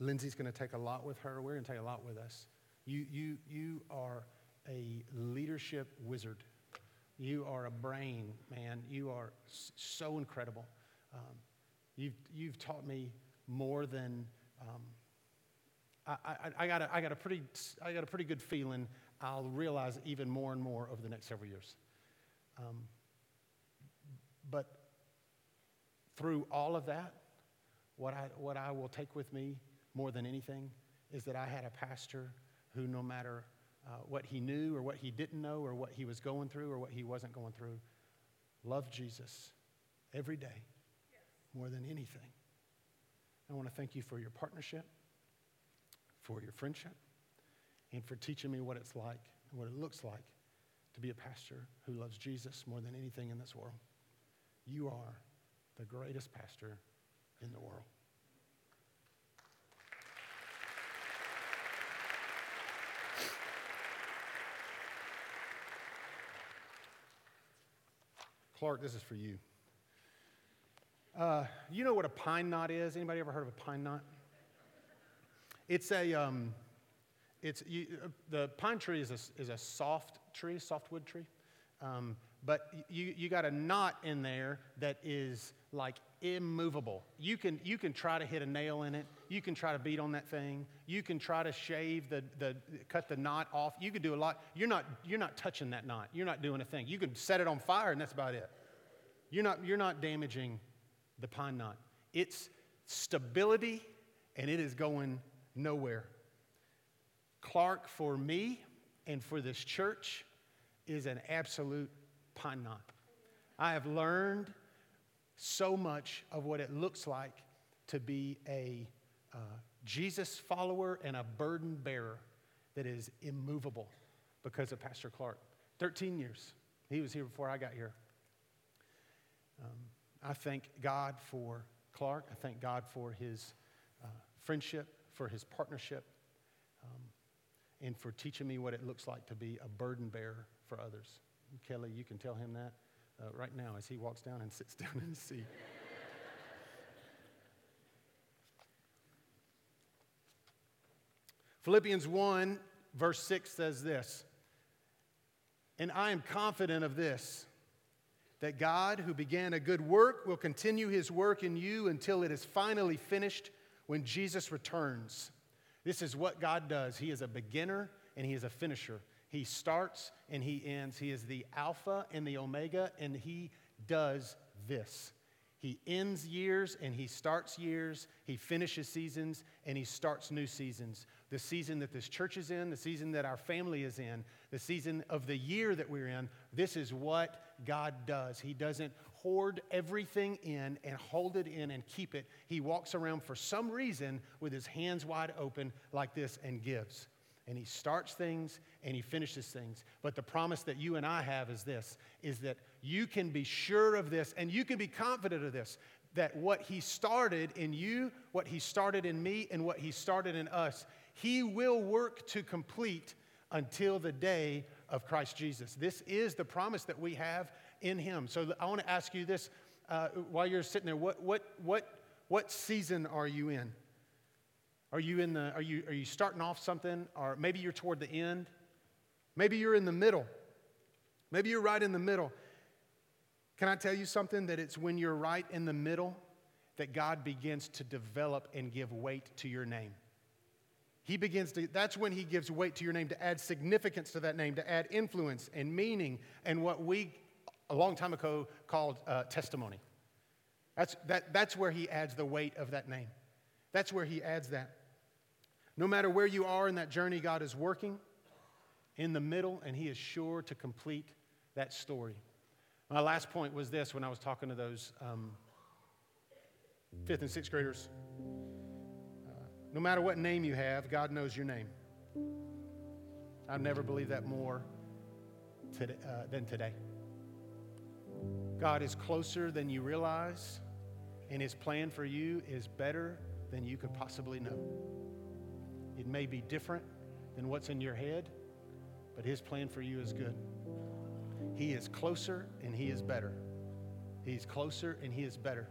Lindsay's going to take a lot with her. We're going to take a lot with us. You, you, you are a leadership wizard. You are a brain, man. You are so incredible. Um, you've, you've taught me more than um, I, I, I, got a, I, got a pretty, I got a pretty good feeling I'll realize even more and more over the next several years. Um, but through all of that, what I, what I will take with me more than anything is that I had a pastor who, no matter uh, what he knew or what he didn't know or what he was going through or what he wasn't going through, loved Jesus every day more than anything. I want to thank you for your partnership, for your friendship, and for teaching me what it's like and what it looks like to be a pastor who loves Jesus more than anything in this world. You are the greatest pastor in the world. Clark, this is for you. Uh, you know what a pine knot is? Anybody ever heard of a pine knot? It's a, um, it's, you, uh, the pine tree is a, is a soft tree, softwood tree. Um, but you, you got a knot in there that is like immovable. You can, you can try to hit a nail in it. You can try to beat on that thing. You can try to shave the, the cut the knot off. You can do a lot. You're not, you're not touching that knot. You're not doing a thing. You can set it on fire and that's about it. You're not, you're not damaging the pine knot. It's stability and it is going nowhere. Clark, for me and for this church, is an absolute pine knot. I have learned so much of what it looks like to be a uh, Jesus follower and a burden bearer that is immovable because of Pastor Clark. 13 years. He was here before I got here. Um, I thank God for Clark. I thank God for his uh, friendship, for his partnership, um, and for teaching me what it looks like to be a burden bearer for others. Kelly, you can tell him that uh, right now as he walks down and sits down in his seat. Philippians 1, verse 6 says this And I am confident of this, that God, who began a good work, will continue his work in you until it is finally finished when Jesus returns. This is what God does. He is a beginner and he is a finisher. He starts and he ends. He is the Alpha and the Omega, and he does this. He ends years and he starts years. He finishes seasons and he starts new seasons. The season that this church is in, the season that our family is in, the season of the year that we're in, this is what God does. He doesn't hoard everything in and hold it in and keep it. He walks around for some reason with his hands wide open like this and gives and he starts things and he finishes things. But the promise that you and i have is this is that you can be sure of this and you can be confident of this that what he started in you what he started in me and what he started in us he will work to complete until the day of christ jesus. This is the promise that we have in him. So i want to ask you this uh, while you're sitting there what, what, what, what season are you in are you in the are you are you starting off something or maybe you're toward the end? Maybe you're in the middle. Maybe you're right in the middle. Can I tell you something that it's when you're right in the middle that God begins to develop and give weight to your name. He begins to, that's when he gives weight to your name to add significance to that name, to add influence and meaning and what we a long time ago called uh, testimony. That's, that, that's where he adds the weight of that name. That's where he adds that. No matter where you are in that journey, God is working in the middle, and He is sure to complete that story. My last point was this when I was talking to those um, fifth and sixth graders. Uh, no matter what name you have, God knows your name. I've never believed that more today, uh, than today. God is closer than you realize, and His plan for you is better than you could possibly know. It may be different than what's in your head, but His plan for you is good. He is closer and He is better. He's closer and He is better.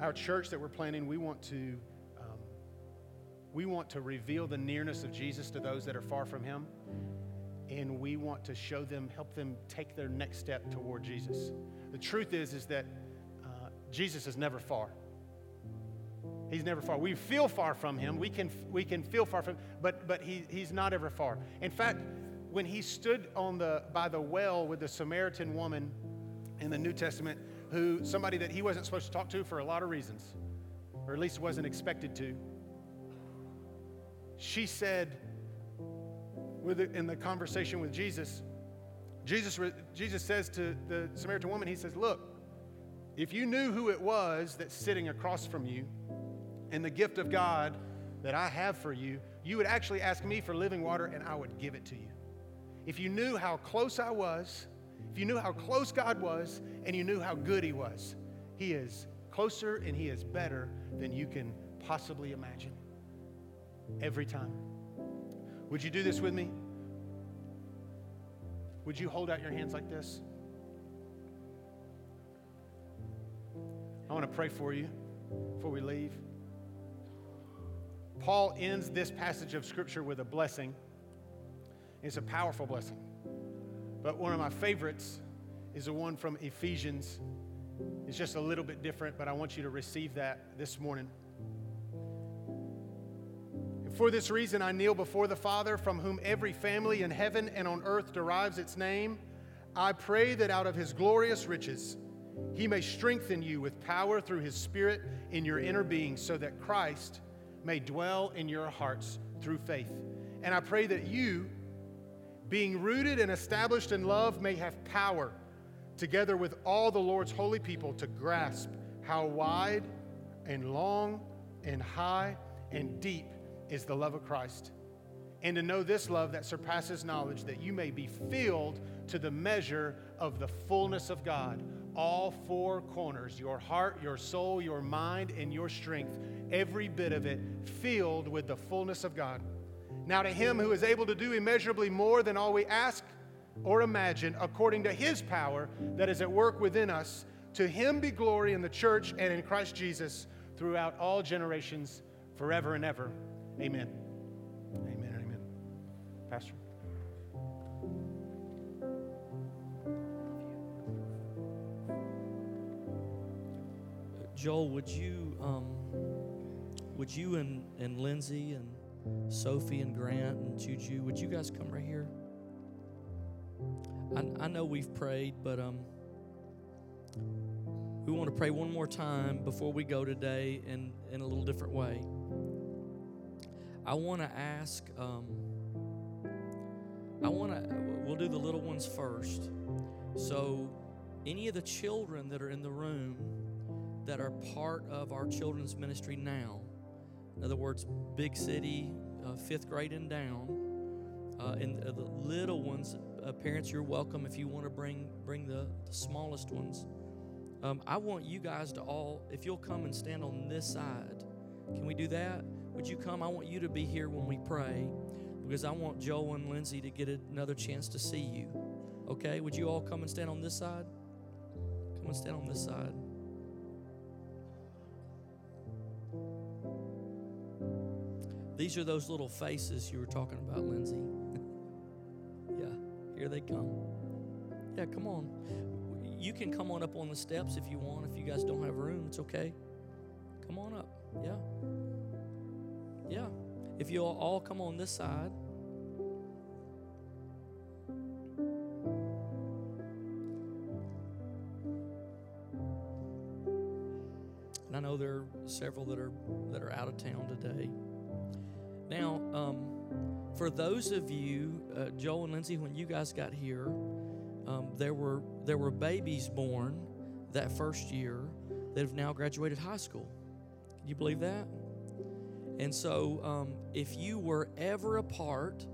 Our church that we're planting, we want to. Um, we want to reveal the nearness of Jesus to those that are far from Him. and we want to show them, help them take their next step toward Jesus. The truth is, is that uh, Jesus is never far. He's never far. We feel far from him. We can, we can feel far from him, but, but he, he's not ever far. In fact, when he stood on the, by the well with the Samaritan woman in the New Testament, who somebody that he wasn't supposed to talk to for a lot of reasons, or at least wasn't expected to, she said, in the conversation with Jesus, Jesus, Jesus says to the Samaritan woman, He says, Look, if you knew who it was that's sitting across from you and the gift of God that I have for you, you would actually ask me for living water and I would give it to you. If you knew how close I was, if you knew how close God was, and you knew how good He was, He is closer and He is better than you can possibly imagine. Every time. Would you do this with me? Would you hold out your hands like this? I want to pray for you before we leave. Paul ends this passage of Scripture with a blessing. It's a powerful blessing. But one of my favorites is the one from Ephesians. It's just a little bit different, but I want you to receive that this morning. For this reason, I kneel before the Father, from whom every family in heaven and on earth derives its name. I pray that out of his glorious riches, he may strengthen you with power through his Spirit in your inner being, so that Christ may dwell in your hearts through faith. And I pray that you, being rooted and established in love, may have power, together with all the Lord's holy people, to grasp how wide and long and high and deep is the love of Christ. And to know this love that surpasses knowledge, that you may be filled to the measure of the fullness of God. All four corners your heart, your soul, your mind, and your strength every bit of it filled with the fullness of God. Now, to him who is able to do immeasurably more than all we ask or imagine, according to his power that is at work within us, to him be glory in the church and in Christ Jesus throughout all generations, forever and ever. Amen. Amen amen. Pastor. Joel, would you, um, would you and, and Lindsay and Sophie and Grant and Juju, would you guys come right here? I, I know we've prayed, but um, we want to pray one more time before we go today in, in a little different way. I want to ask, um, I want to, we'll do the little ones first. So, any of the children that are in the room that are part of our children's ministry now, in other words, big city, uh, fifth grade and down, uh, and the little ones, uh, parents, you're welcome if you want to bring bring the, the smallest ones. Um, I want you guys to all, if you'll come and stand on this side, can we do that? Would you come? I want you to be here when we pray because I want Joel and Lindsay to get another chance to see you. Okay? Would you all come and stand on this side? Come and stand on this side. These are those little faces you were talking about, Lindsay. yeah, here they come. Yeah, come on. You can come on up on the steps if you want. If you guys don't have room, it's okay. Come on up. Yeah. Yeah. If you'll all come on this side. And I know there are several that are that are out of town today. Now, um, for those of you, uh, Joel and Lindsay, when you guys got here, um, there were there were babies born that first year that have now graduated high school. Can you believe that? And so, um, if you were ever a part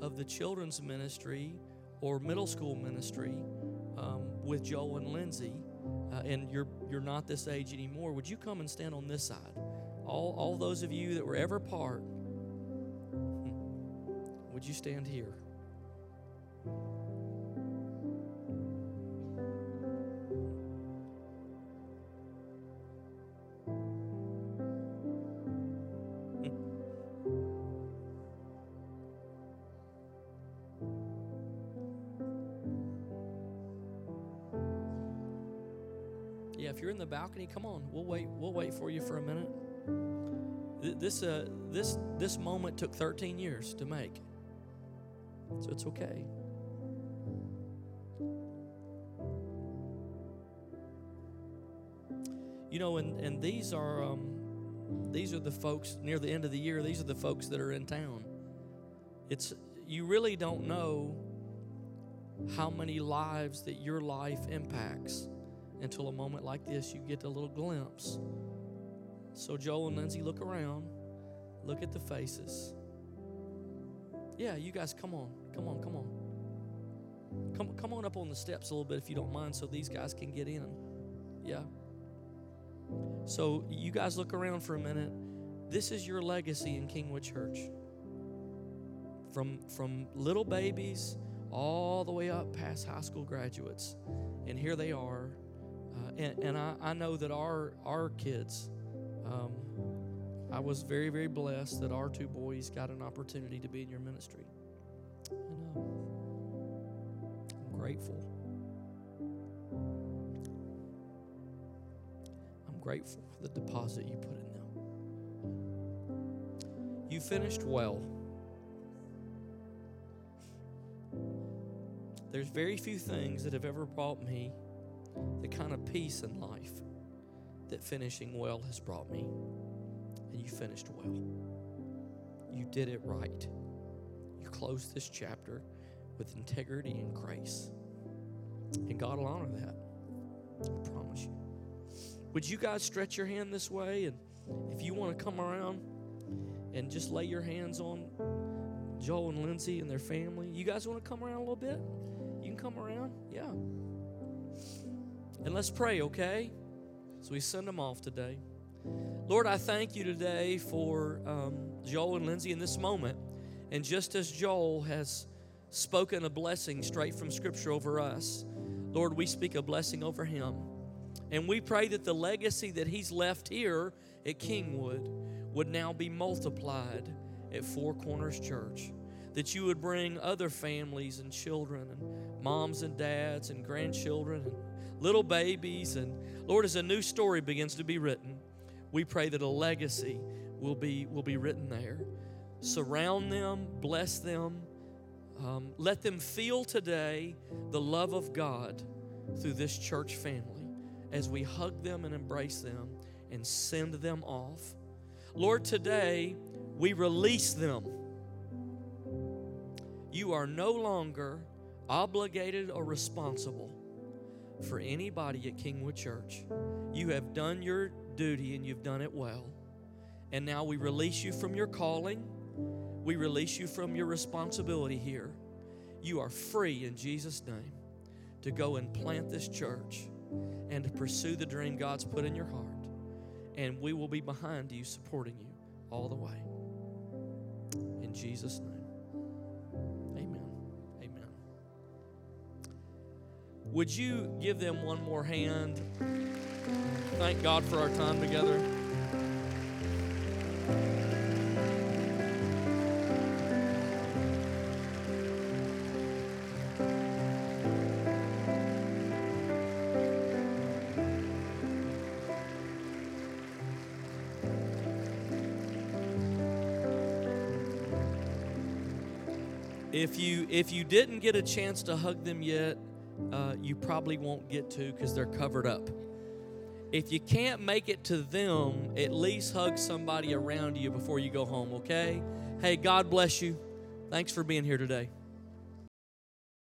of the children's ministry or middle school ministry um, with Joel and Lindsay, uh, and you're you're not this age anymore, would you come and stand on this side? All all those of you that were ever part, would you stand here? yeah, if you're in the balcony, come on. We'll wait. We'll wait for you for a minute. This uh, this this moment took 13 years to make so it's okay. You know, and and these are um, these are the folks near the end of the year. These are the folks that are in town. It's you really don't know how many lives that your life impacts until a moment like this you get a little glimpse. So Joel and Lindsay look around, look at the faces. Yeah, you guys come on. Come on, come on. Come come on up on the steps a little bit if you don't mind so these guys can get in. Yeah. So you guys look around for a minute. This is your legacy in Kingwood Church. From from little babies all the way up past high school graduates. And here they are. Uh, and and I, I know that our our kids, um, I was very, very blessed that our two boys got an opportunity to be in your ministry. Grateful. I'm grateful for the deposit you put in them. You finished well. There's very few things that have ever brought me the kind of peace in life that finishing well has brought me. And you finished well. You did it right. You closed this chapter with integrity and grace. And God will honor that. I promise you. Would you guys stretch your hand this way? And if you want to come around and just lay your hands on Joel and Lindsay and their family, you guys want to come around a little bit? You can come around? Yeah. And let's pray, okay? So we send them off today. Lord, I thank you today for um, Joel and Lindsay in this moment. And just as Joel has spoken a blessing straight from Scripture over us, Lord, we speak a blessing over him. And we pray that the legacy that he's left here at Kingwood would now be multiplied at Four Corners Church. That you would bring other families and children, and moms and dads, and grandchildren, and little babies. And Lord, as a new story begins to be written, we pray that a legacy will be, will be written there. Surround them, bless them, um, let them feel today the love of God through this church family as we hug them and embrace them and send them off. Lord, today we release them. You are no longer obligated or responsible for anybody at Kingwood Church. You have done your duty and you've done it well. And now we release you from your calling. We release you from your responsibility here. You are free in Jesus' name to go and plant this church and to pursue the dream God's put in your heart. And we will be behind you, supporting you all the way. In Jesus' name. Amen. Amen. Would you give them one more hand? Thank God for our time together. If you if you didn't get a chance to hug them yet, uh, you probably won't get to because they're covered up. If you can't make it to them, at least hug somebody around you before you go home, okay? Hey, God bless you. Thanks for being here today.